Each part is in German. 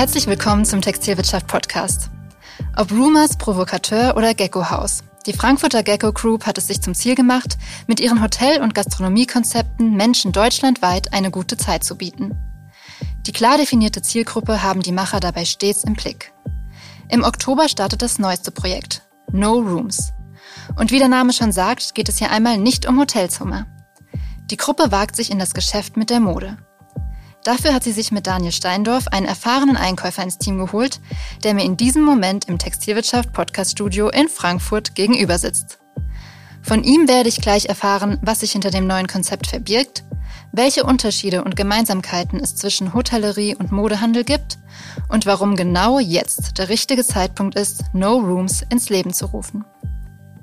Herzlich willkommen zum Textilwirtschaft Podcast. Ob Rumors, Provokateur oder Gecko House. Die Frankfurter Gecko Group hat es sich zum Ziel gemacht, mit ihren Hotel- und Gastronomiekonzepten Menschen deutschlandweit eine gute Zeit zu bieten. Die klar definierte Zielgruppe haben die Macher dabei stets im Blick. Im Oktober startet das neueste Projekt, No Rooms. Und wie der Name schon sagt, geht es hier einmal nicht um Hotelzimmer. Die Gruppe wagt sich in das Geschäft mit der Mode. Dafür hat sie sich mit Daniel Steindorf einen erfahrenen Einkäufer ins Team geholt, der mir in diesem Moment im Textilwirtschaft Podcast Studio in Frankfurt gegenüber sitzt. Von ihm werde ich gleich erfahren, was sich hinter dem neuen Konzept verbirgt, welche Unterschiede und Gemeinsamkeiten es zwischen Hotellerie und Modehandel gibt und warum genau jetzt der richtige Zeitpunkt ist, No Rooms ins Leben zu rufen.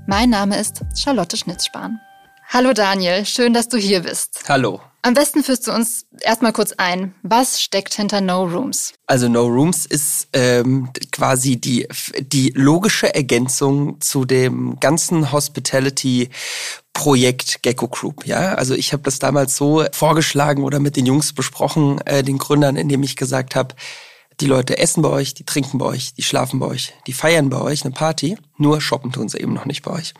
Mein Name ist Charlotte Schnitzspahn. Hallo Daniel, schön, dass du hier bist. Hallo. Am besten führst du uns erstmal kurz ein. Was steckt hinter No Rooms? Also No Rooms ist ähm, quasi die, die logische Ergänzung zu dem ganzen Hospitality Projekt Gecko Group. Ja, also ich habe das damals so vorgeschlagen oder mit den Jungs besprochen, äh, den Gründern, indem ich gesagt habe, die Leute essen bei euch, die trinken bei euch, die schlafen bei euch, die feiern bei euch eine Party, nur shoppen tun sie eben noch nicht bei euch.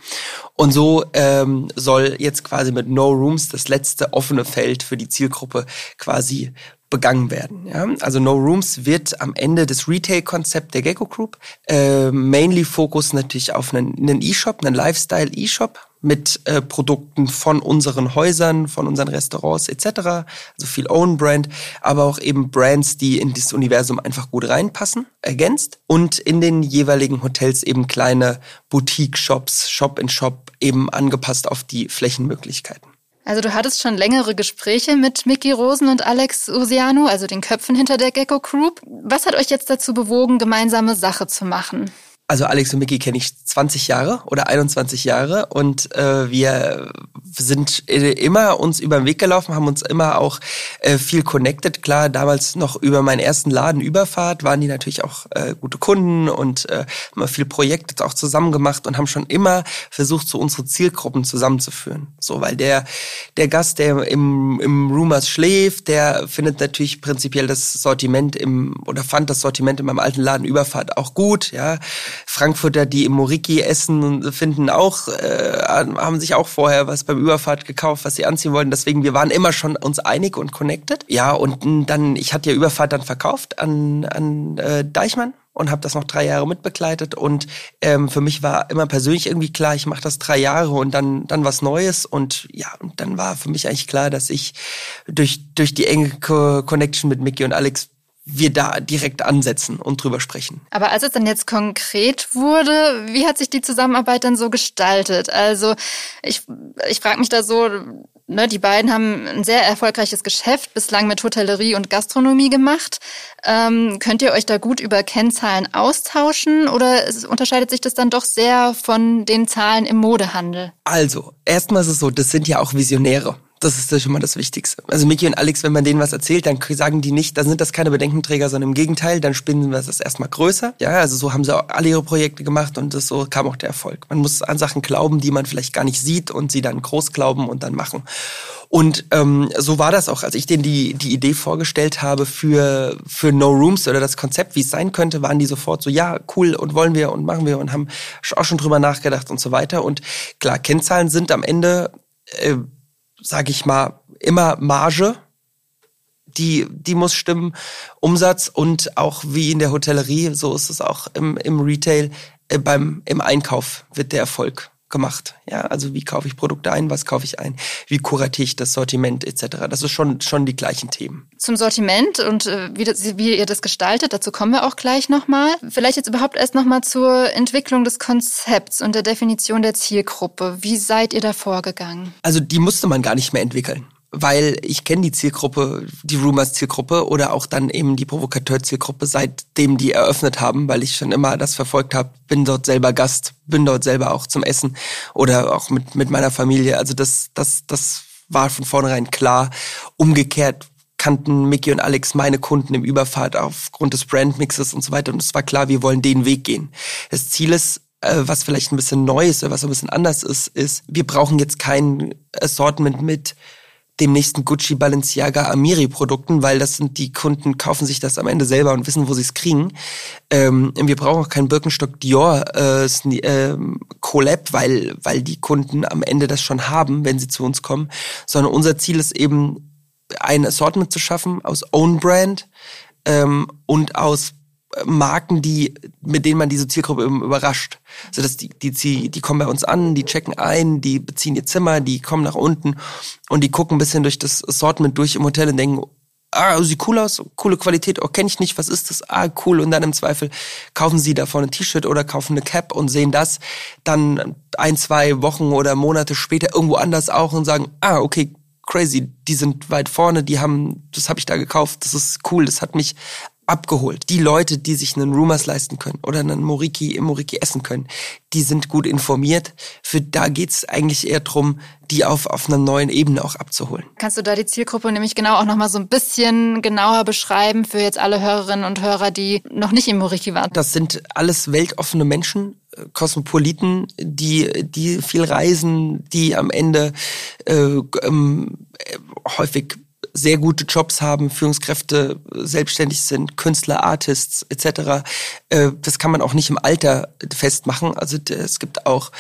Und so ähm, soll jetzt quasi mit No Rooms das letzte offene Feld für die Zielgruppe quasi begangen werden. Ja? Also No Rooms wird am Ende des Retail-Konzept der Gecko Group äh, mainly Fokus natürlich auf einen E-Shop, einen, einen Lifestyle-E-Shop mit äh, Produkten von unseren Häusern, von unseren Restaurants etc. Also viel Own Brand, aber auch eben Brands, die in dieses Universum einfach gut reinpassen, ergänzt und in den jeweiligen Hotels eben kleine Boutique-Shops, Shop-in-Shop eben angepasst auf die Flächenmöglichkeiten. Also du hattest schon längere Gespräche mit Mickey Rosen und Alex Usiano, also den Köpfen hinter der Gecko Group. Was hat euch jetzt dazu bewogen, gemeinsame Sache zu machen? Also Alex und Mickey kenne ich 20 Jahre oder 21 Jahre und äh, wir sind immer uns über den Weg gelaufen, haben uns immer auch äh, viel connected. Klar, damals noch über meinen ersten Laden Überfahrt waren die natürlich auch äh, gute Kunden und äh, haben viel Projekte auch zusammen gemacht und haben schon immer versucht, so unsere Zielgruppen zusammenzuführen. So, weil der der Gast, der im, im Rumors schläft, der findet natürlich prinzipiell das Sortiment im oder fand das Sortiment in meinem alten Laden Überfahrt auch gut, ja Frankfurter, die im Moriki essen, finden auch, äh, haben sich auch vorher was beim Überfahrt gekauft, was sie anziehen wollten. Deswegen, wir waren immer schon uns einig und connected. Ja, und dann, ich hatte ja Überfahrt dann verkauft an, an äh, Deichmann und habe das noch drei Jahre mitbegleitet und ähm, für mich war immer persönlich irgendwie klar, ich mache das drei Jahre und dann dann was Neues und ja und dann war für mich eigentlich klar, dass ich durch durch die enge Co Connection mit Mickey und Alex wir da direkt ansetzen und drüber sprechen. Aber als es dann jetzt konkret wurde, wie hat sich die Zusammenarbeit dann so gestaltet? Also ich, ich frage mich da so, ne, die beiden haben ein sehr erfolgreiches Geschäft bislang mit Hotellerie und Gastronomie gemacht. Ähm, könnt ihr euch da gut über Kennzahlen austauschen oder unterscheidet sich das dann doch sehr von den Zahlen im Modehandel? Also, erstmal ist es so, das sind ja auch Visionäre. Das ist schon mal das Wichtigste. Also Miki und Alex, wenn man denen was erzählt, dann sagen die nicht, dann sind das keine Bedenkenträger, sondern im Gegenteil, dann spinnen wir das erstmal größer. Ja, also so haben sie auch alle ihre Projekte gemacht und das, so kam auch der Erfolg. Man muss an Sachen glauben, die man vielleicht gar nicht sieht und sie dann groß glauben und dann machen. Und ähm, so war das auch, als ich denen die, die Idee vorgestellt habe für, für No Rooms oder das Konzept, wie es sein könnte, waren die sofort so, ja, cool und wollen wir und machen wir und haben auch schon drüber nachgedacht und so weiter. Und klar, Kennzahlen sind am Ende äh, sage ich mal, immer Marge. Die, die muss stimmen, Umsatz und auch wie in der Hotellerie, so ist es auch im, im Retail, äh, beim, im Einkauf wird der Erfolg gemacht. Ja, also wie kaufe ich Produkte ein, was kaufe ich ein, wie kuratiere ich das Sortiment etc. Das ist schon schon die gleichen Themen. Zum Sortiment und äh, wie, das, wie ihr das gestaltet, dazu kommen wir auch gleich nochmal. Vielleicht jetzt überhaupt erst nochmal zur Entwicklung des Konzepts und der Definition der Zielgruppe. Wie seid ihr da vorgegangen? Also die musste man gar nicht mehr entwickeln weil ich kenne die Zielgruppe, die Rumors-Zielgruppe oder auch dann eben die Provokateur-Zielgruppe, seitdem die eröffnet haben, weil ich schon immer das verfolgt habe, bin dort selber Gast, bin dort selber auch zum Essen oder auch mit, mit meiner Familie. Also das, das, das war von vornherein klar. Umgekehrt kannten Mickey und Alex meine Kunden im Überfahrt aufgrund des Brandmixes und so weiter. Und es war klar, wir wollen den Weg gehen. Das Ziel ist, äh, was vielleicht ein bisschen neu ist oder was ein bisschen anders ist, ist, wir brauchen jetzt kein Assortment mit dem nächsten Gucci, Balenciaga, Amiri Produkten, weil das sind die Kunden kaufen sich das am Ende selber und wissen, wo sie es kriegen. Ähm, wir brauchen auch keinen Birkenstock Dior äh, äh, Collab, weil weil die Kunden am Ende das schon haben, wenn sie zu uns kommen, sondern unser Ziel ist eben ein Assortment zu schaffen aus Own Brand ähm, und aus Marken, die, mit denen man diese Zielgruppe überrascht. Also das, die, die, die kommen bei uns an, die checken ein, die beziehen ihr Zimmer, die kommen nach unten und die gucken ein bisschen durch das Assortment durch im Hotel und denken, ah, sieht cool aus, coole Qualität, oh, kenne ich nicht, was ist das? Ah, cool. Und dann im Zweifel kaufen sie davon ein T-Shirt oder kaufen eine Cap und sehen das dann ein, zwei Wochen oder Monate später irgendwo anders auch und sagen, ah, okay, crazy, die sind weit vorne, die haben, das habe ich da gekauft, das ist cool, das hat mich abgeholt. Die Leute, die sich einen Rumors leisten können oder einen Moriki im Moriki essen können, die sind gut informiert. Für da geht's eigentlich eher drum, die auf, auf einer neuen Ebene auch abzuholen. Kannst du da die Zielgruppe nämlich genau auch nochmal so ein bisschen genauer beschreiben für jetzt alle Hörerinnen und Hörer, die noch nicht im Moriki waren? Das sind alles weltoffene Menschen, Kosmopoliten, die, die viel reisen, die am Ende äh, ähm, häufig sehr gute Jobs haben, Führungskräfte selbstständig sind, Künstler, Artists etc. Äh, das kann man auch nicht im Alter festmachen. Also es gibt auch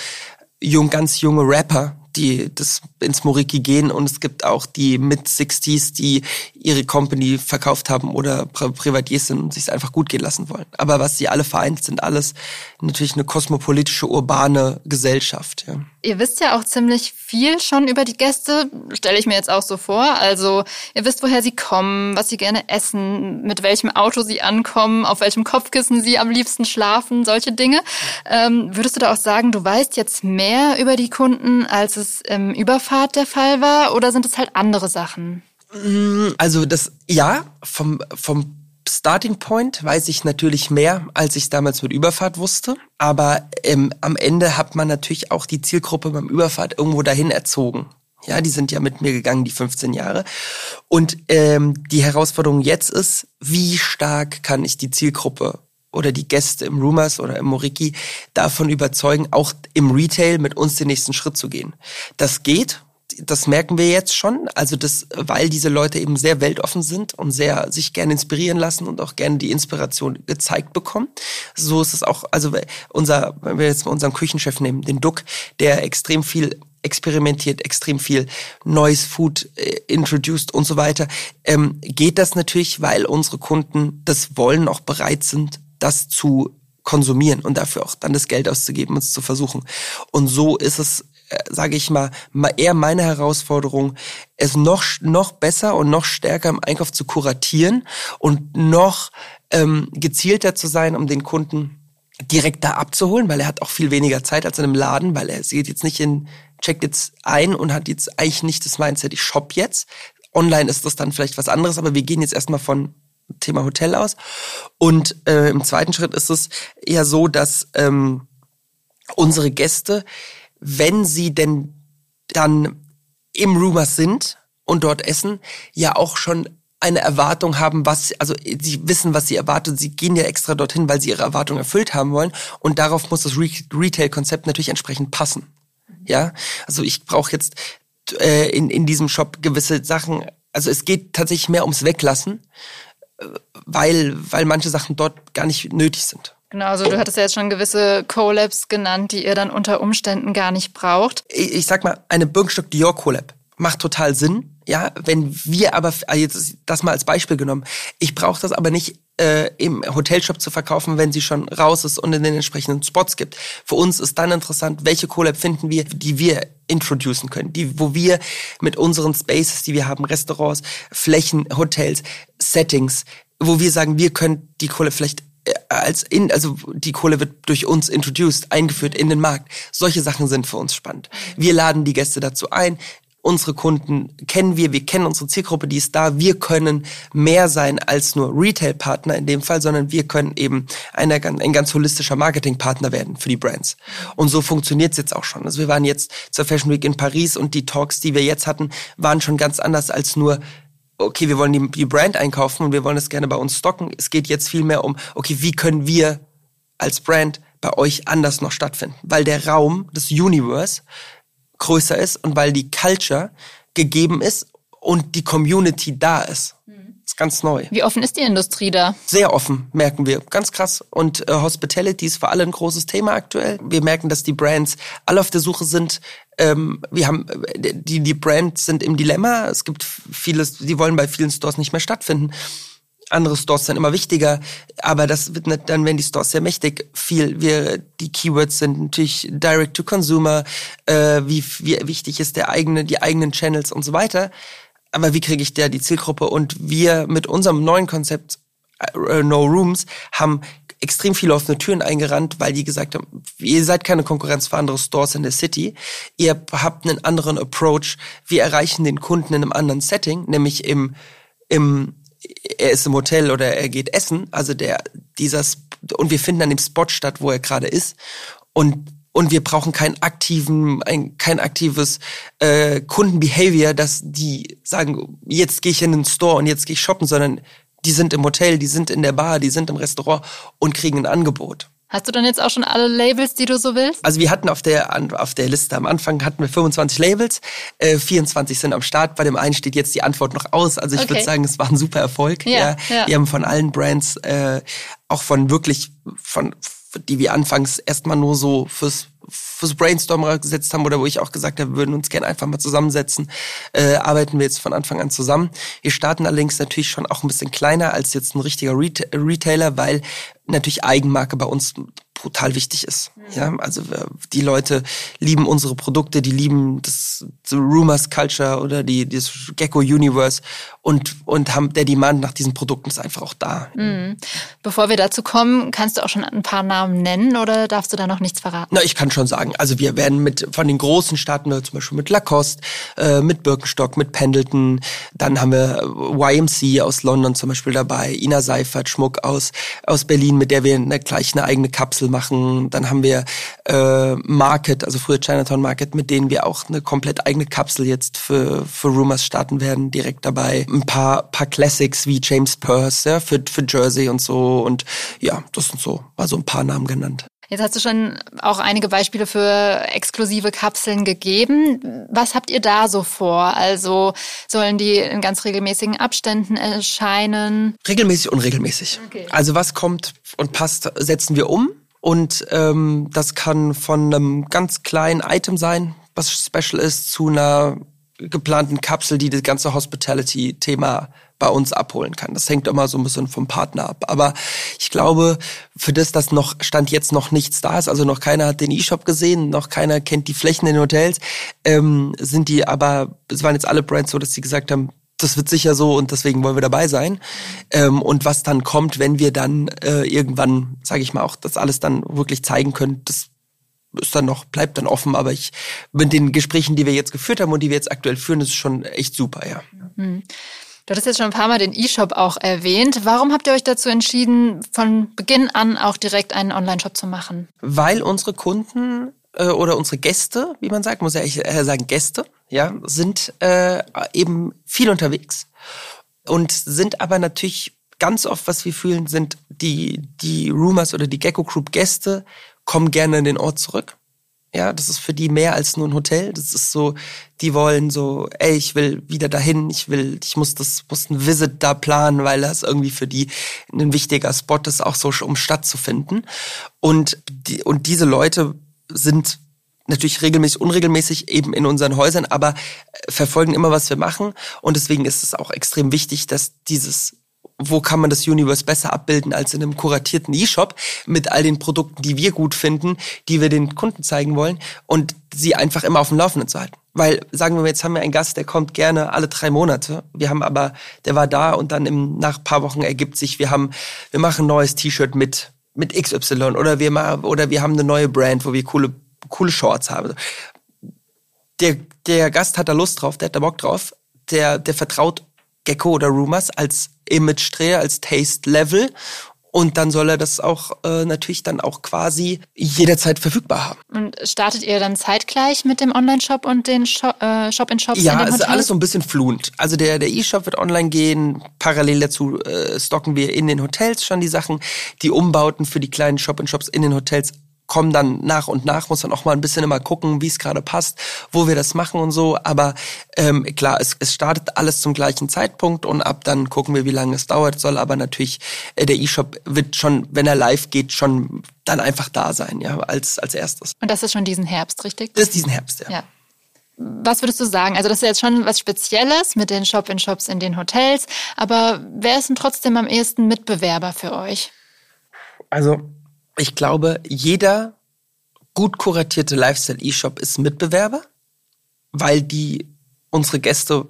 jung, ganz junge Rapper, die das ins Moriki gehen und es gibt auch die Mid-60s, die ihre Company verkauft haben oder Privatiers sind und sich einfach gut gehen lassen wollen. Aber was sie alle vereint, sind alles natürlich eine kosmopolitische, urbane Gesellschaft. Ja. Ihr wisst ja auch ziemlich viel schon über die Gäste, stelle ich mir jetzt auch so vor. Also ihr wisst, woher sie kommen, was sie gerne essen, mit welchem Auto sie ankommen, auf welchem Kopfkissen sie am liebsten schlafen, solche Dinge. Ähm, würdest du da auch sagen, du weißt jetzt mehr über die Kunden, als es im Überfahrt der Fall war, oder sind es halt andere Sachen? Mm, also das ja vom vom Starting Point weiß ich natürlich mehr, als ich damals mit Überfahrt wusste. Aber ähm, am Ende hat man natürlich auch die Zielgruppe beim Überfahrt irgendwo dahin erzogen. Ja, die sind ja mit mir gegangen, die 15 Jahre. Und ähm, die Herausforderung jetzt ist, wie stark kann ich die Zielgruppe oder die Gäste im Rumors oder im Moriki davon überzeugen, auch im Retail mit uns den nächsten Schritt zu gehen. Das geht, das merken wir jetzt schon. Also das, weil diese Leute eben sehr weltoffen sind und sehr sich gerne inspirieren lassen und auch gerne die Inspiration gezeigt bekommen. So ist es auch, also unser, wenn wir jetzt mal unseren Küchenchef nehmen, den Duck, der extrem viel experimentiert, extrem viel neues Food äh, introduced und so weiter, ähm, geht das natürlich, weil unsere Kunden das wollen, auch bereit sind, das zu konsumieren und dafür auch dann das Geld auszugeben, uns zu versuchen. Und so ist es sage ich mal, eher meine Herausforderung, es noch, noch besser und noch stärker im Einkauf zu kuratieren und noch ähm, gezielter zu sein, um den Kunden direkt da abzuholen, weil er hat auch viel weniger Zeit als in einem Laden, weil er geht jetzt nicht in, checkt jetzt ein und hat jetzt eigentlich nicht das Mindset, ich shop jetzt. Online ist das dann vielleicht was anderes, aber wir gehen jetzt erstmal von Thema Hotel aus. Und äh, im zweiten Schritt ist es eher so, dass ähm, unsere Gäste wenn sie denn dann im Rumors sind und dort essen, ja auch schon eine Erwartung haben, was, also sie wissen, was sie erwartet. Sie gehen ja extra dorthin, weil sie ihre Erwartung erfüllt haben wollen. Und darauf muss das Re Retail-Konzept natürlich entsprechend passen. Ja, also ich brauche jetzt äh, in, in diesem Shop gewisse Sachen. Also es geht tatsächlich mehr ums Weglassen, äh, weil, weil manche Sachen dort gar nicht nötig sind. Genau, also du hattest ja jetzt schon gewisse Collabs genannt, die ihr dann unter Umständen gar nicht braucht. Ich, ich sag mal, eine Birkenstock Dior Collab macht total Sinn. Ja, wenn wir aber, also jetzt das mal als Beispiel genommen, ich brauche das aber nicht äh, im Hotelshop zu verkaufen, wenn sie schon raus ist und in den entsprechenden Spots gibt. Für uns ist dann interessant, welche Collab finden wir, die wir introducen können, die, wo wir mit unseren Spaces, die wir haben, Restaurants, Flächen, Hotels, Settings, wo wir sagen, wir können die Collab vielleicht als in, also die Kohle wird durch uns introduced, eingeführt in den Markt. Solche Sachen sind für uns spannend. Wir laden die Gäste dazu ein. Unsere Kunden kennen wir, wir kennen unsere Zielgruppe, die ist da. Wir können mehr sein als nur Retail-Partner in dem Fall, sondern wir können eben eine, ein ganz holistischer Marketing-Partner werden für die Brands. Und so funktioniert es jetzt auch schon. Also wir waren jetzt zur Fashion Week in Paris und die Talks, die wir jetzt hatten, waren schon ganz anders als nur okay, wir wollen die, die Brand einkaufen und wir wollen das gerne bei uns stocken. Es geht jetzt viel mehr um, okay, wie können wir als Brand bei euch anders noch stattfinden? Weil der Raum, das Universe größer ist und weil die Culture gegeben ist und die Community da ist. Ist ganz neu. Wie offen ist die Industrie da? Sehr offen, merken wir. Ganz krass. Und äh, Hospitality ist für alle ein großes Thema aktuell. Wir merken, dass die Brands alle auf der Suche sind. Ähm, wir haben äh, die die Brands sind im Dilemma. Es gibt vieles, die wollen bei vielen Stores nicht mehr stattfinden andere Stores sind immer wichtiger, aber das wird nicht, dann werden die Stores sehr mächtig. Viel, wir, die Keywords sind natürlich Direct to Consumer, äh, wie, wie wichtig ist der eigene, die eigenen Channels und so weiter. Aber wie kriege ich der die Zielgruppe? Und wir mit unserem neuen Konzept äh, No Rooms haben extrem viele offene Türen eingerannt, weil die gesagt haben, ihr seid keine Konkurrenz für andere Stores in der City. Ihr habt einen anderen Approach. Wir erreichen den Kunden in einem anderen Setting, nämlich im, im er ist im Hotel oder er geht essen, also der dieser und wir finden an dem Spot statt, wo er gerade ist und und wir brauchen keinen aktiven, ein, kein aktives äh, Kundenbehavior, dass die sagen, jetzt gehe ich in den Store und jetzt gehe ich shoppen, sondern die sind im Hotel, die sind in der Bar, die sind im Restaurant und kriegen ein Angebot. Hast du dann jetzt auch schon alle Labels, die du so willst? Also wir hatten auf der, auf der Liste am Anfang hatten wir 25 Labels, äh, 24 sind am Start. Bei dem einen steht jetzt die Antwort noch aus. Also ich okay. würde sagen, es war ein super Erfolg. Ja, ja. Wir haben von allen Brands, äh, auch von wirklich, von die wir anfangs erstmal nur so fürs fürs Brainstorm gesetzt haben oder wo ich auch gesagt habe, wir würden uns gerne einfach mal zusammensetzen, äh, arbeiten wir jetzt von Anfang an zusammen. Wir starten allerdings natürlich schon auch ein bisschen kleiner als jetzt ein richtiger Retailer, weil natürlich Eigenmarke bei uns brutal wichtig ist. Ja, also die Leute lieben unsere Produkte, die lieben das, das Rumors Culture oder die das Gecko Universe und und haben der Demand nach diesen Produkten ist einfach auch da. Mhm. Bevor wir dazu kommen, kannst du auch schon ein paar Namen nennen oder darfst du da noch nichts verraten? Na, ich kann schon sagen. Also wir werden mit von den großen starten wir zum Beispiel mit Lacoste, äh, mit Birkenstock, mit Pendleton. Dann haben wir YMC aus London zum Beispiel dabei, Ina Seifert Schmuck aus aus Berlin, mit der wir eine, gleich eine eigene Kapsel machen. Dann haben wir äh, Market, also früher Chinatown Market, mit denen wir auch eine komplett eigene Kapsel jetzt für für Rumors starten werden, direkt dabei. Ein paar paar Classics wie James Purse ja, für für Jersey und so und ja, das sind so mal so ein paar Namen genannt. Jetzt hast du schon auch einige Beispiele für exklusive Kapseln gegeben. Was habt ihr da so vor? Also sollen die in ganz regelmäßigen Abständen erscheinen? Regelmäßig, unregelmäßig. Okay. Also was kommt und passt, setzen wir um. Und ähm, das kann von einem ganz kleinen Item sein, was special ist, zu einer geplanten Kapsel, die das ganze Hospitality-Thema bei uns abholen kann. Das hängt immer so ein bisschen vom Partner ab. Aber ich glaube, für das, dass noch Stand jetzt noch nichts da ist, also noch keiner hat den E-Shop gesehen, noch keiner kennt die Flächen in den Hotels, ähm, sind die aber, es waren jetzt alle Brands so, dass sie gesagt haben, das wird sicher so und deswegen wollen wir dabei sein. Ähm, und was dann kommt, wenn wir dann äh, irgendwann, sage ich mal, auch das alles dann wirklich zeigen können, das ist dann noch, bleibt dann offen, aber ich mit den Gesprächen, die wir jetzt geführt haben und die wir jetzt aktuell führen, ist schon echt super, ja. Mhm. Du hattest jetzt schon ein paar Mal den E-Shop auch erwähnt. Warum habt ihr euch dazu entschieden, von Beginn an auch direkt einen Online-Shop zu machen? Weil unsere Kunden äh, oder unsere Gäste, wie man sagt, muss ja eher sagen Gäste, ja, sind äh, eben viel unterwegs und sind aber natürlich ganz oft, was wir fühlen, sind die die Rumors oder die Gecko Group Gäste kommen gerne in den Ort zurück ja, das ist für die mehr als nur ein Hotel. Das ist so, die wollen so, ey, ich will wieder dahin, ich will, ich muss das, muss ein Visit da planen, weil das irgendwie für die ein wichtiger Spot ist, auch so, um stattzufinden. Und, die, und diese Leute sind natürlich regelmäßig, unregelmäßig eben in unseren Häusern, aber verfolgen immer, was wir machen. Und deswegen ist es auch extrem wichtig, dass dieses wo kann man das Universe besser abbilden als in einem kuratierten E-Shop mit all den Produkten, die wir gut finden, die wir den Kunden zeigen wollen und sie einfach immer auf dem Laufenden zu halten. Weil, sagen wir mal, jetzt haben wir einen Gast, der kommt gerne alle drei Monate. Wir haben aber, der war da und dann im, nach paar Wochen ergibt sich, wir haben, wir machen ein neues T-Shirt mit, mit XY oder wir machen, oder wir haben eine neue Brand, wo wir coole, coole Shorts haben. Der, der Gast hat da Lust drauf, der hat da Bock drauf, der, der vertraut Gecko oder Rumors als Image-Dreher, als Taste-Level. Und dann soll er das auch äh, natürlich dann auch quasi jederzeit verfügbar haben. Und startet ihr dann zeitgleich mit dem Online-Shop und den Shop, äh, Shop in Shops? Ja, es ist alles so ein bisschen fluent. Also der der E-Shop wird online gehen. Parallel dazu äh, stocken wir in den Hotels schon die Sachen. Die Umbauten für die kleinen Shop in Shops in den Hotels kommen dann nach und nach, muss man auch mal ein bisschen immer gucken, wie es gerade passt, wo wir das machen und so. Aber ähm, klar, es, es startet alles zum gleichen Zeitpunkt und ab dann gucken wir, wie lange es dauert. Soll aber natürlich, äh, der E-Shop wird schon, wenn er live geht, schon dann einfach da sein, ja, als, als erstes. Und das ist schon diesen Herbst, richtig? Das ist diesen Herbst, ja. ja. Was würdest du sagen? Also das ist jetzt schon was Spezielles mit den Shop-in-Shops in den Hotels, aber wer ist denn trotzdem am ehesten Mitbewerber für euch? Also ich glaube, jeder gut kuratierte Lifestyle-E-Shop ist Mitbewerber, weil die unsere Gäste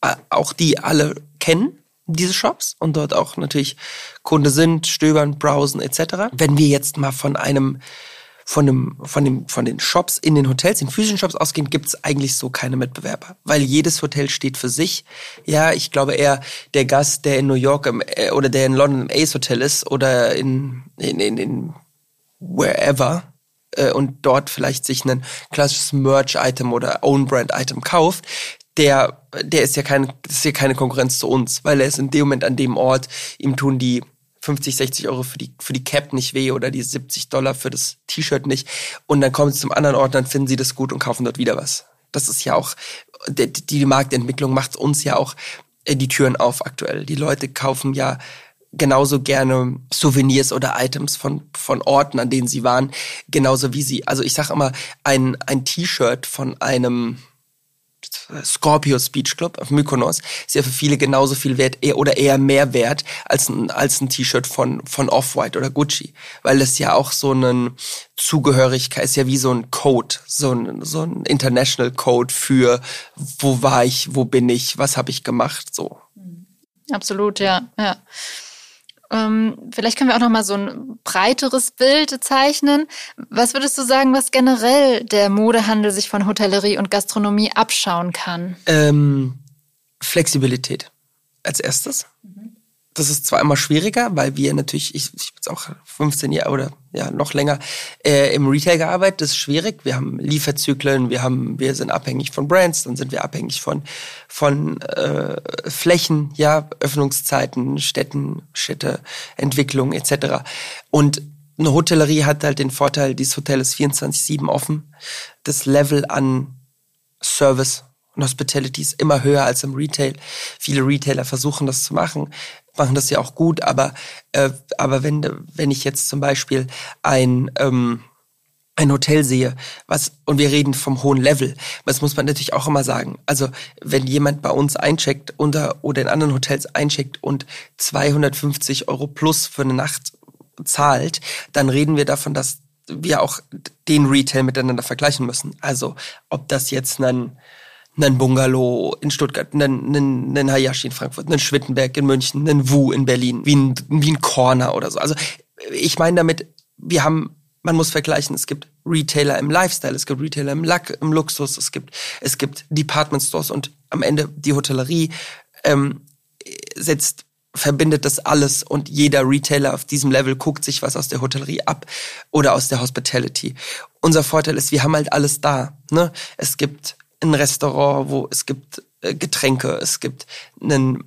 äh, auch die alle kennen diese Shops und dort auch natürlich Kunde sind, stöbern, browsen etc. Wenn wir jetzt mal von einem von, dem, von, dem, von den Shops in den Hotels, den physischen Shops ausgehen, gibt es eigentlich so keine Mitbewerber, weil jedes Hotel steht für sich. Ja, ich glaube eher der Gast, der in New York im, äh, oder der in London im Ace Hotel ist oder in, in, in, in wherever äh, und dort vielleicht sich ein klassisches Merch-Item oder Own-Brand-Item kauft, der, der ist ja keine, ist ja keine Konkurrenz zu uns, weil er ist in dem Moment an dem Ort, ihm tun die 50, 60 Euro für die, für die Cap nicht weh oder die 70 Dollar für das T-Shirt nicht. Und dann kommen sie zum anderen Ort, dann finden sie das gut und kaufen dort wieder was. Das ist ja auch, die, die Marktentwicklung macht uns ja auch äh, die Türen auf aktuell. Die Leute kaufen ja genauso gerne Souvenirs oder Items von, von Orten, an denen sie waren, genauso wie sie, also ich sag immer, ein, ein T-Shirt von einem, Scorpios Beach Club auf Mykonos ist ja für viele genauso viel wert oder eher mehr wert als ein, als ein T-Shirt von, von Off-White oder Gucci. Weil das ja auch so ein Zugehörigkeit ist ja wie so ein Code, so ein, so ein International Code für wo war ich, wo bin ich, was habe ich gemacht, so. Absolut, ja, ja. Ähm, vielleicht können wir auch noch mal so ein breiteres Bild zeichnen. Was würdest du sagen, was generell der Modehandel sich von Hotellerie und Gastronomie abschauen kann? Ähm, Flexibilität als erstes. Mhm. Das ist zwar immer schwieriger, weil wir natürlich, ich, ich bin auch 15 Jahre oder ja noch länger äh, im Retail gearbeitet. Das ist schwierig. Wir haben Lieferzyklen, wir haben, wir sind abhängig von Brands, dann sind wir abhängig von von äh, Flächen, ja, Öffnungszeiten, Städten, Städte, Entwicklung etc. Und eine Hotellerie hat halt den Vorteil, dieses Hotel ist 24/7 offen. Das Level an Service und Hospitality ist immer höher als im Retail. Viele Retailer versuchen das zu machen machen das ja auch gut, aber, äh, aber wenn, wenn ich jetzt zum Beispiel ein, ähm, ein Hotel sehe, was, und wir reden vom hohen Level, das muss man natürlich auch immer sagen. Also, wenn jemand bei uns eincheckt unter, oder in anderen Hotels eincheckt und 250 Euro plus für eine Nacht zahlt, dann reden wir davon, dass wir auch den Retail miteinander vergleichen müssen. Also, ob das jetzt ein, einen Bungalow in Stuttgart, einen, einen, einen Hayashi in Frankfurt, einen Schwittenberg in München, einen Wu in Berlin, wie ein, wie ein Corner oder so. Also ich meine damit, wir haben, man muss vergleichen, es gibt Retailer im Lifestyle, es gibt Retailer im, Lack, im Luxus, es gibt, es gibt Department Stores und am Ende die Hotellerie ähm, setzt verbindet das alles und jeder Retailer auf diesem Level guckt sich was aus der Hotellerie ab oder aus der Hospitality. Unser Vorteil ist, wir haben halt alles da. Ne? Es gibt ein Restaurant, wo es gibt äh, Getränke, es gibt ein,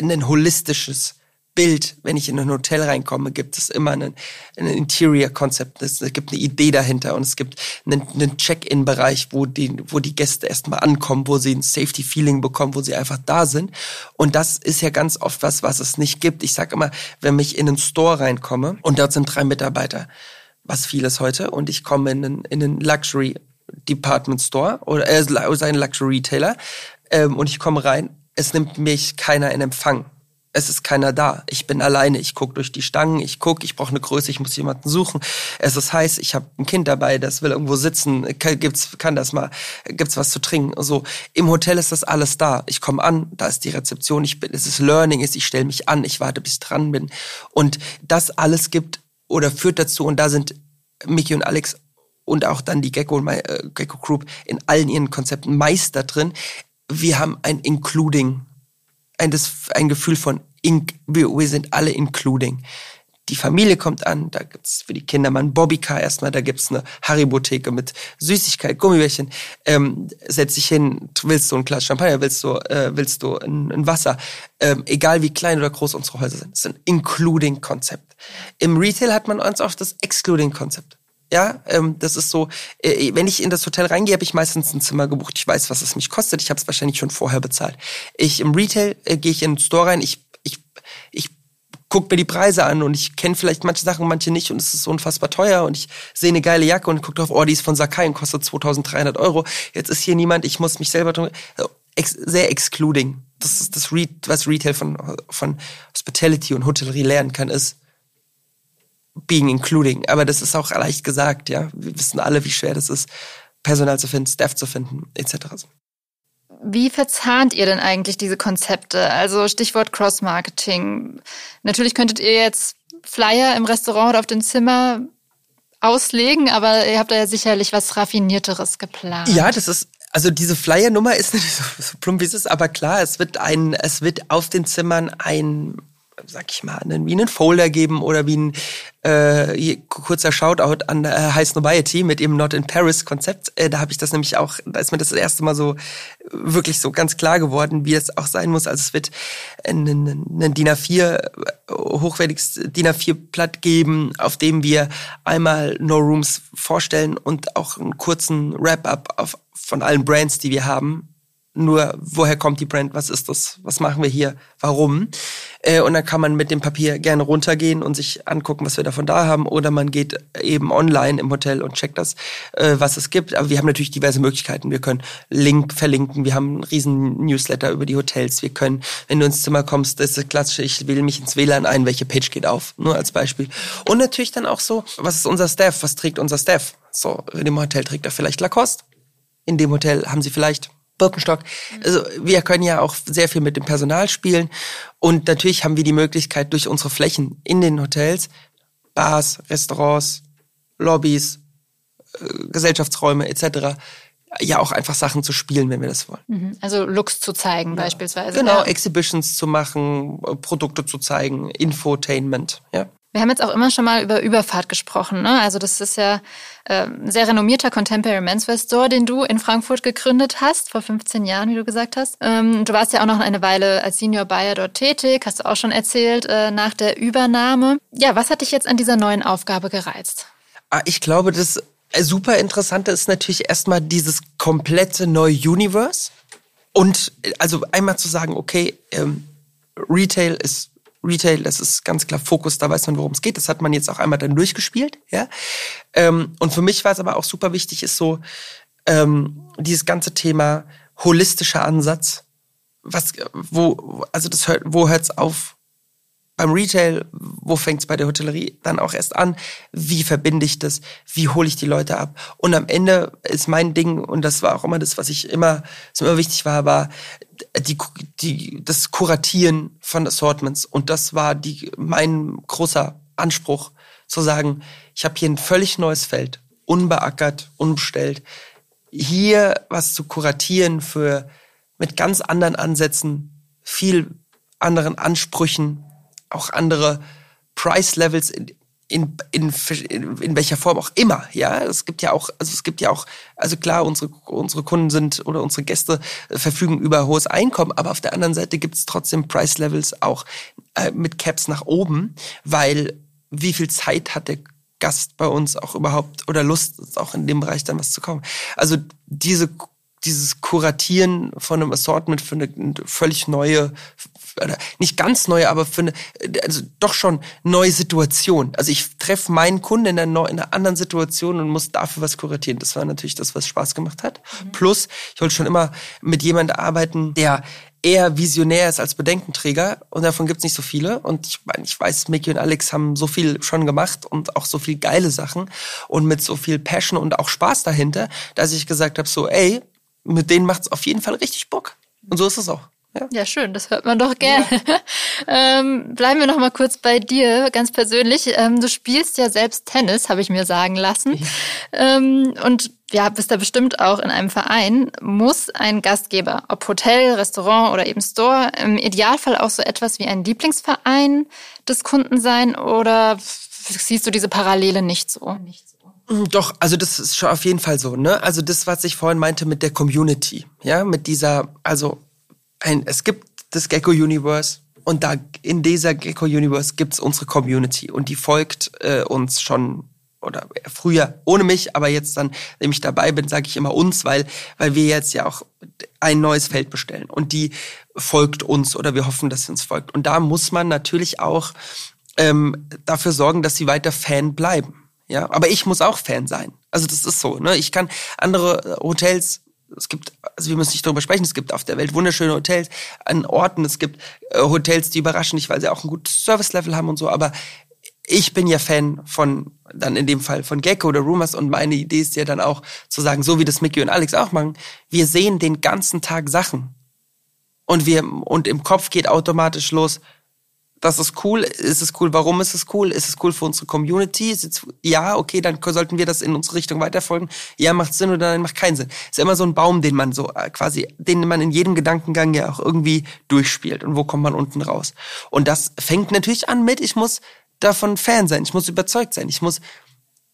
ein holistisches Bild. Wenn ich in ein Hotel reinkomme, gibt es immer ein, ein Interior-Konzept. Es gibt eine Idee dahinter und es gibt einen, einen Check-in-Bereich, wo die, wo die Gäste erstmal ankommen, wo sie ein Safety-Feeling bekommen, wo sie einfach da sind. Und das ist ja ganz oft was, was es nicht gibt. Ich sage immer, wenn ich in einen Store reinkomme und dort sind drei Mitarbeiter, was vieles heute, und ich komme in einen, in einen Luxury Department Store oder äh, sein Luxury Retailer ähm, und ich komme rein. Es nimmt mich keiner in Empfang. Es ist keiner da. Ich bin alleine. Ich gucke durch die Stangen. Ich gucke. Ich brauche eine Größe. Ich muss jemanden suchen. Es ist heiß. Ich habe ein Kind dabei. Das will irgendwo sitzen. Gibt's kann das mal? Gibt's was zu trinken? So im Hotel ist das alles da. Ich komme an. Da ist die Rezeption. Ich bin. Es ist Learning. Ist. Ich stelle mich an. Ich warte, bis ich dran bin. Und das alles gibt oder führt dazu. Und da sind Mickey und Alex und auch dann die Gecko, äh, Gecko Group in allen ihren Konzepten Meister drin. Wir haben ein Including, ein, das, ein Gefühl von, Inc, wir, wir sind alle Including. Die Familie kommt an, da gibt's für die Kinder mal ein Bobbycar erstmal, da gibt's eine Haribo-Theke mit Süßigkeit, Gummibärchen. Ähm, setz dich hin, willst du ein Glas Champagner, willst du, äh, willst du ein, ein Wasser. Ähm, egal wie klein oder groß unsere Häuser sind. Das ist ein Including-Konzept. Im Retail hat man uns oft das Excluding-Konzept Ja, ähm, das ist so, äh, wenn ich in das Hotel reingehe, habe ich meistens ein Zimmer gebucht. Ich weiß, was es mich kostet. Ich habe es wahrscheinlich schon vorher bezahlt. Ich im Retail äh, gehe ich in den Store rein. Ich, ich, ich guck mir die Preise an und ich kenne vielleicht manche Sachen, manche nicht und es ist unfassbar teuer und ich sehe eine geile Jacke und gucke drauf, oh, die ist von Sakai und kostet 2300 Euro. Jetzt ist hier niemand, ich muss mich selber tun. Also, ex sehr excluding. Das ist das, Re was Retail von, von Hospitality und Hotellerie lernen kann, ist being including. Aber das ist auch leicht gesagt, ja. Wir wissen alle, wie schwer das ist, Personal zu finden, Staff zu finden, etc. Wie verzahnt ihr denn eigentlich diese Konzepte? Also Stichwort Cross-Marketing. Natürlich könntet ihr jetzt Flyer im Restaurant oder auf dem Zimmer auslegen, aber ihr habt da ja sicherlich was Raffinierteres geplant. Ja, das ist also diese Flyer-Nummer ist nicht so, so plump wie es ist, aber klar, es wird ein, es wird auf den Zimmern ein sag ich mal, einen, wie einen Folder geben oder wie ein äh, kurzer Shoutout an äh, High Snobiety mit dem Not in Paris Konzept. Äh, da habe ich das nämlich auch, da ist mir das, das erste Mal so wirklich so ganz klar geworden, wie es auch sein muss. Also es wird einen, einen DIN A4, hochwertiges DIN A4 Blatt geben, auf dem wir einmal No Rooms vorstellen und auch einen kurzen Wrap-up von allen Brands, die wir haben nur, woher kommt die Brand, was ist das, was machen wir hier, warum. Äh, und dann kann man mit dem Papier gerne runtergehen und sich angucken, was wir davon da haben. Oder man geht eben online im Hotel und checkt das, äh, was es gibt. Aber wir haben natürlich diverse Möglichkeiten. Wir können Link verlinken, wir haben einen riesen Newsletter über die Hotels. Wir können, wenn du ins Zimmer kommst, das ist das klassische, ich wähle mich ins WLAN ein, welche Page geht auf, nur als Beispiel. Und natürlich dann auch so, was ist unser Staff, was trägt unser Staff? So, in dem Hotel trägt er vielleicht Lacoste. In dem Hotel haben sie vielleicht Birkenstock. Also wir können ja auch sehr viel mit dem Personal spielen. Und natürlich haben wir die Möglichkeit, durch unsere Flächen in den Hotels, Bars, Restaurants, Lobbys, äh, Gesellschaftsräume etc., ja auch einfach Sachen zu spielen, wenn wir das wollen. Mhm. Also Looks zu zeigen ja. beispielsweise. Genau, ja. Exhibitions zu machen, Produkte zu zeigen, Infotainment, ja. Wir haben jetzt auch immer schon mal über Überfahrt gesprochen. Ne? Also das ist ja äh, ein sehr renommierter Contemporary Menswear Store, den du in Frankfurt gegründet hast, vor 15 Jahren, wie du gesagt hast. Ähm, du warst ja auch noch eine Weile als Senior Buyer dort tätig, hast du auch schon erzählt, äh, nach der Übernahme. Ja, was hat dich jetzt an dieser neuen Aufgabe gereizt? Ah, ich glaube, das super Interessante ist natürlich erstmal dieses komplette neue Universe. Und also einmal zu sagen, okay, ähm, Retail ist Retail, das ist ganz klar Fokus, da weiß man, worum es geht. Das hat man jetzt auch einmal dann durchgespielt, ja. Ähm, und für mich war es aber auch super wichtig, ist so ähm, dieses ganze Thema holistischer Ansatz. Was, wo, also das hört, wo hört's auf? Beim Retail, wo fängt es bei der Hotellerie dann auch erst an? Wie verbinde ich das? Wie hole ich die Leute ab? Und am Ende ist mein Ding, und das war auch immer das, was ich immer, was immer wichtig war, war die, die, das Kuratieren von Assortments. Und das war die, mein großer Anspruch, zu sagen, ich habe hier ein völlig neues Feld, unbeackert, unbestellt. Hier was zu kuratieren für mit ganz anderen Ansätzen, viel anderen Ansprüchen, auch andere Price Levels in, in, in, in, welcher Form auch immer, ja. Es gibt ja auch, also es gibt ja auch, also klar, unsere, unsere Kunden sind oder unsere Gäste verfügen über hohes Einkommen, aber auf der anderen Seite gibt es trotzdem Price Levels auch äh, mit Caps nach oben, weil wie viel Zeit hat der Gast bei uns auch überhaupt oder Lust, auch in dem Bereich dann was zu kommen. Also diese dieses Kuratieren von einem Assortment für eine völlig neue, nicht ganz neue, aber für eine, also doch schon neue Situation. Also ich treffe meinen Kunden in einer, in einer anderen Situation und muss dafür was kuratieren. Das war natürlich das, was Spaß gemacht hat. Mhm. Plus, ich wollte schon immer mit jemandem arbeiten, der eher visionär ist als Bedenkenträger und davon gibt's nicht so viele und ich meine, ich weiß, Mickey und Alex haben so viel schon gemacht und auch so viel geile Sachen und mit so viel Passion und auch Spaß dahinter, dass ich gesagt habe so, ey, mit denen macht es auf jeden Fall richtig Bock. Und so ist es auch. Ja. ja, schön, das hört man doch gerne. Ja. ähm, bleiben wir noch mal kurz bei dir, ganz persönlich. Ähm, du spielst ja selbst Tennis, habe ich mir sagen lassen. Ja. Ähm, und ja, bist da bestimmt auch in einem Verein. Muss ein Gastgeber, ob Hotel, Restaurant oder eben Store, im Idealfall auch so etwas wie ein Lieblingsverein des Kunden sein? Oder siehst du diese Parallele nicht so? Nicht doch, also das ist schon auf jeden Fall so, ne? Also das, was ich vorhin meinte mit der Community, ja, mit dieser, also ein, es gibt das Gecko Universe und da in dieser Gecko Universe gibt's unsere Community und die folgt äh, uns schon oder früher ohne mich, aber jetzt dann, wenn ich dabei bin, sage ich immer uns, weil, weil wir jetzt ja auch ein neues Feld bestellen und die folgt uns oder wir hoffen, dass sie uns folgt. Und da muss man natürlich auch ähm, dafür sorgen, dass sie weiter Fan bleiben. Ja, aber ich muss auch Fan sein. Also das ist so. Ne? Ich kann andere Hotels es gibt, also wir müssen nicht darüber sprechen, es gibt auf der Welt wunderschöne Hotels an Orten, es gibt äh, Hotels, die überraschen dich, weil sie auch ein gutes Service-Level haben und so, aber ich bin ja Fan von, dann in dem Fall von Gecko oder Rumors und meine Idee ist ja dann auch zu sagen, so wie das Mickey und Alex auch machen, wir sehen den ganzen Tag Sachen. Und wir, und im Kopf geht automatisch los, das ist cool, ist es cool, warum ist es cool, ist es cool für unsere Community, es, ja, okay, dann sollten wir das in unsere Richtung weiterfolgen, ja, macht Sinn oder nein, macht keinen Sinn. Ist immer so ein Baum, den man so äh, quasi, den man in jedem Gedankengang ja auch irgendwie durchspielt und wo kommt man unten raus. Und das fängt natürlich an mit, ich muss davon Fan sein. Ich muss überzeugt sein. Ich muss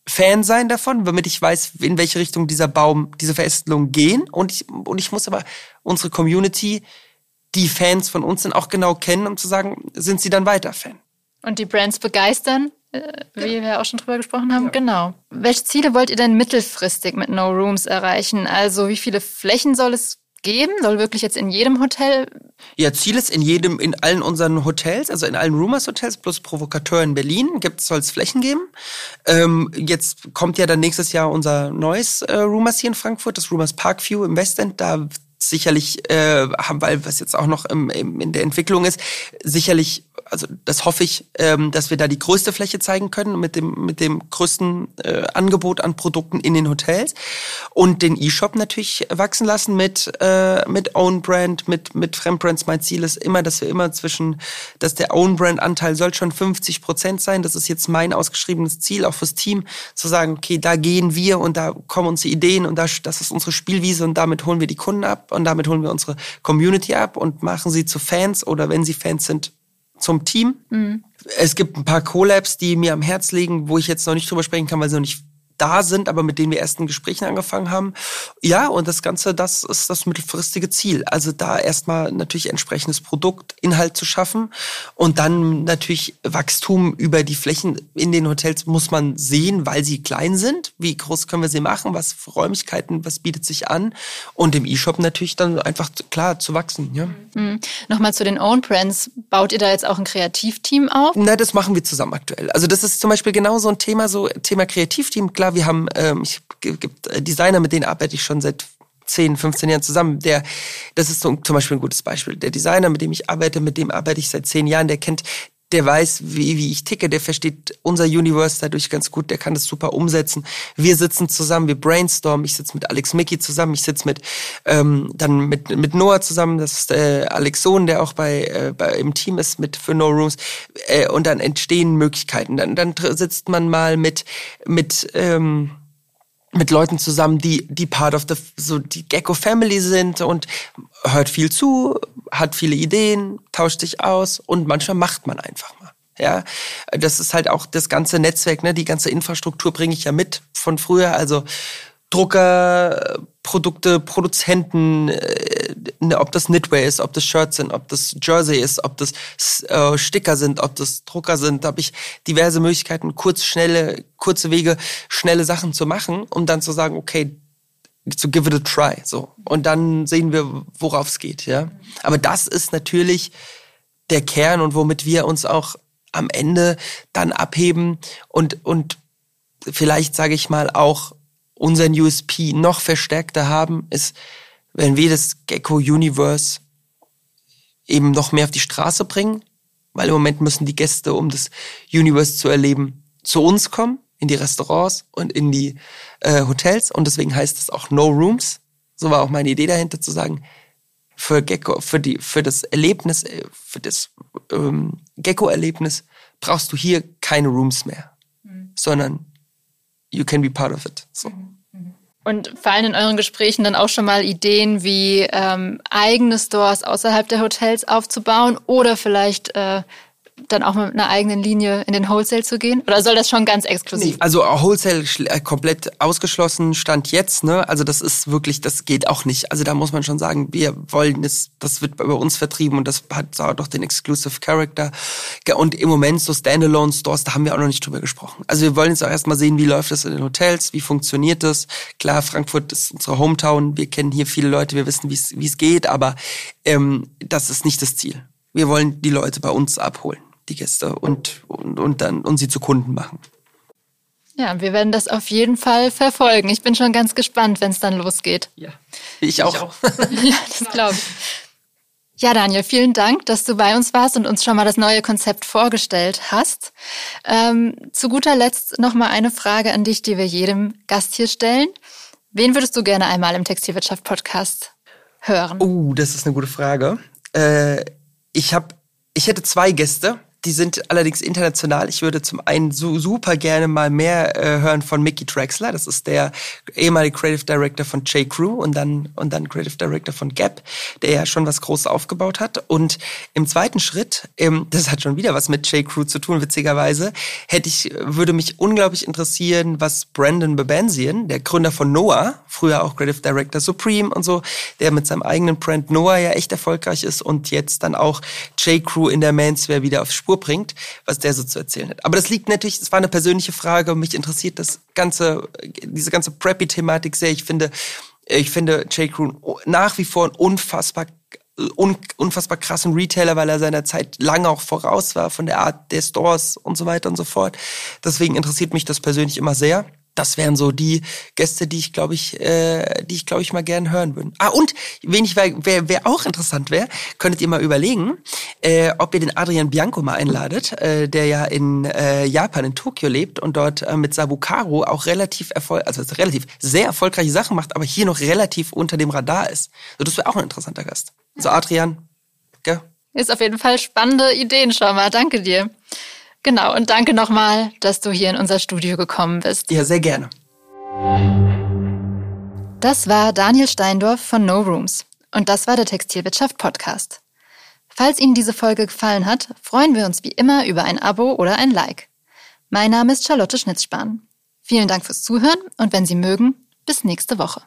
Fan sein davon, damit ich weiß, in welche Richtung dieser Baum, diese Verästelung gehen. Und ich, und ich muss aber unsere Community, die Fans von uns sind, auch genau kennen, um zu sagen, sind sie dann weiter Fan. Und die Brands begeistern, äh, wie ja. wir auch schon drüber gesprochen haben. Ja. Genau. Welche Ziele wollt ihr denn mittelfristig mit No Rooms erreichen? Also wie viele Flächen soll es geben? Soll wirklich jetzt in jedem Hotel? Ja, Ziel ist in jedem, in allen unseren Hotels, also in allen Rumors Hotels plus Provokateur in Berlin, gibt soll es Flächen geben. Ähm, jetzt kommt ja dann nächstes Jahr unser neues äh, Rumors hier in Frankfurt, das Rumors Parkview im Westend. Da sicherlich, äh, weil was jetzt auch noch im, im, in der Entwicklung ist, sicherlich also das hoffe ich, ähm, dass wir da die größte Fläche zeigen können mit dem, mit dem größten äh, Angebot an Produkten in den Hotels und den E-Shop natürlich wachsen lassen mit, äh, mit Own Brand, mit, mit Fremdbrands. Mein Ziel ist immer, dass wir immer zwischen, dass der Own Brand Anteil soll schon 50 Prozent sein. Das ist jetzt mein ausgeschriebenes Ziel, auch fürs Team, zu sagen, okay, da gehen wir und da kommen unsere Ideen und das, das ist unsere Spielwiese und damit holen wir die Kunden ab und damit holen wir unsere Community ab und machen sie zu Fans oder wenn sie Fans sind, zum Team. Mhm. Es gibt ein paar Collabs, die mir am Herz liegen, wo ich jetzt noch nicht drüber sprechen kann, weil sie noch nicht da sind, aber mit denen wir ersten Gesprächen angefangen haben. Ja, und das Ganze, das ist das mittelfristige Ziel. Also da erstmal natürlich entsprechendes Produkt, Inhalt zu schaffen und dann natürlich Wachstum über die Flächen in den Hotels muss man sehen, weil sie klein sind. Wie groß können wir sie machen? Was für Räumlichkeiten, was bietet sich an? Und im E-Shop natürlich dann einfach klar zu wachsen. Ja. Mhm. Nochmal zu den Own Brands. Baut ihr da jetzt auch ein Kreativteam auf? Na, das machen wir zusammen aktuell. Also das ist zum Beispiel genau so ein Thema, so Thema Kreativteam. Klar, klar, wir haben, ähm, ich gibt äh, Designer, mit denen arbeite ich schon seit 10, 15 Jahren zusammen. Der, das ist so, zum Beispiel ein gutes Beispiel. Der Designer, mit dem ich arbeite, mit dem arbeite ich seit 10 Jahren, der kennt, der weiß, wie, wie ich ticke, der versteht unser Universe dadurch ganz gut, der kann das super umsetzen. Wir sitzen zusammen, wir brainstormen, ich sitze mit Alex Mickey zusammen, ich sitze mit ähm, dann mit, mit Noah zusammen, das ist äh, Alex Sohn, der auch bei, äh, bei im Team ist mit für No Rooms äh, und dann entstehen Möglichkeiten. Dann, dann sitzt man mal mit, mit ähm, mit Leuten zusammen, die die Part of the so die Gecko Family sind und hört viel zu, hat viele Ideen, tauscht sich aus und manchmal macht man einfach mal. Ja, das ist halt auch das ganze Netzwerk, ne, die ganze Infrastruktur bringe ich ja mit von früher, also Drucker, Produkte, Produzenten, äh, ne, ob das Knitwear ist, ob das Shirts sind, ob das Jersey ist, ob das äh, Sticker sind, ob das Drucker sind, habe ich diverse Möglichkeiten, kurz, schnelle, kurze Wege, schnelle Sachen zu machen, um dann zu sagen, okay, zu give it a try, so. Und dann sehen wir, worauf es geht, ja. Aber das ist natürlich der Kern und womit wir uns auch am Ende dann abheben und, und vielleicht, sage ich mal, auch unseren USP noch verstärkter haben, ist, wenn wir das Gecko Universe eben noch mehr auf die Straße bringen, weil im Moment müssen die Gäste, um das Universe zu erleben, zu uns kommen, in die Restaurants und in die äh, Hotels und deswegen heißt es auch No Rooms. So war auch meine Idee dahinter zu sagen, für Gecko, für die, für das Erlebnis, äh, für das ähm, Gecko-Erlebnis brauchst du hier keine Rooms mehr, mhm. sondern you can be part of it. So. Und fallen in euren Gesprächen dann auch schon mal Ideen wie ähm, eigene Stores außerhalb der Hotels aufzubauen oder vielleicht äh, dann auch mit einer eigenen Linie in den Wholesale zu gehen? Oder soll das schon ganz exklusiv? Nee, also Wholesale äh, komplett ausgeschlossen stand jetzt, ne? Also das ist wirklich, das geht auch nicht. Also da muss man schon sagen, wir wollen es, das wird bei uns vertrieben und das hat doch den Exclusive Character. Und im Moment so Standalone Stores, da haben wir auch noch nicht drüber gesprochen. Also wir wollen jetzt auch erstmal sehen, wie läuft das in den Hotels, wie funktioniert das. Klar, Frankfurt ist unsere Hometown, wir kennen hier viele Leute, wir wissen, wie es geht, aber ähm, das ist nicht das Ziel. Wir wollen die Leute bei uns abholen die Gäste und, und, und dann und sie zu Kunden machen. Ja, wir werden das auf jeden Fall verfolgen. Ich bin schon ganz gespannt, wenn es dann losgeht. Ja, ich auch. Ich auch. ja, das glaube ich. Ja, Daniel, vielen Dank, dass du bei uns warst und uns schon mal das neue Konzept vorgestellt hast. Ähm, zu guter Letzt noch mal eine Frage an dich, die wir jedem Gast hier stellen. Wen würdest du gerne einmal im Textilwirtschaft-Podcast hören? Oh, das ist eine gute Frage. Äh, ich habe, ich hätte zwei Gäste. Die sind allerdings international. Ich würde zum einen so super gerne mal mehr äh, hören von Mickey Traxler. Das ist der ehemalige Creative Director von J. Crew und dann, und dann Creative Director von Gap, der ja schon was Großes aufgebaut hat. Und im zweiten Schritt, ähm, das hat schon wieder was mit J. Crew zu tun, witzigerweise, hätte ich, würde mich unglaublich interessieren, was Brandon Bebensian, der Gründer von Noah, früher auch Creative Director Supreme und so, der mit seinem eigenen Brand Noah ja echt erfolgreich ist und jetzt dann auch J. Crew in der Manswear wieder auf Spur bringt, was der so zu erzählen hat. Aber das liegt natürlich, es war eine persönliche Frage und mich interessiert das ganze, diese ganze Preppy-Thematik sehr. Ich finde, ich finde J. Crew nach wie vor ein unfassbar un, unfassbar krassen Retailer, weil er seiner Zeit lange auch voraus war von der Art der Stores und so weiter und so fort. Deswegen interessiert mich das persönlich immer sehr das wären so die Gäste, die ich glaube ich, äh, die ich glaube ich mal gern hören würde. Ah und wen ich wer, wer auch interessant wäre, könntet ihr mal überlegen, äh, ob ihr den Adrian Bianco mal einladet, äh, der ja in äh, Japan in Tokio lebt und dort äh, mit Sabukaro auch relativ erfolg, also relativ sehr erfolgreiche Sachen macht, aber hier noch relativ unter dem Radar ist. So, das wäre auch ein interessanter Gast. So Adrian, gell? Ist auf jeden Fall spannende Ideen, schau mal. Danke dir. Genau, und danke nochmal, dass du hier in unser Studio gekommen bist. Ja, sehr gerne. Das war Daniel Steindorf von No Rooms. Und das war der Textilwirtschaft Podcast. Falls Ihnen diese Folge gefallen hat, freuen wir uns wie immer über ein Abo oder ein Like. Mein Name ist Charlotte Schnitzspahn. Vielen Dank fürs Zuhören und wenn Sie mögen, bis nächste Woche.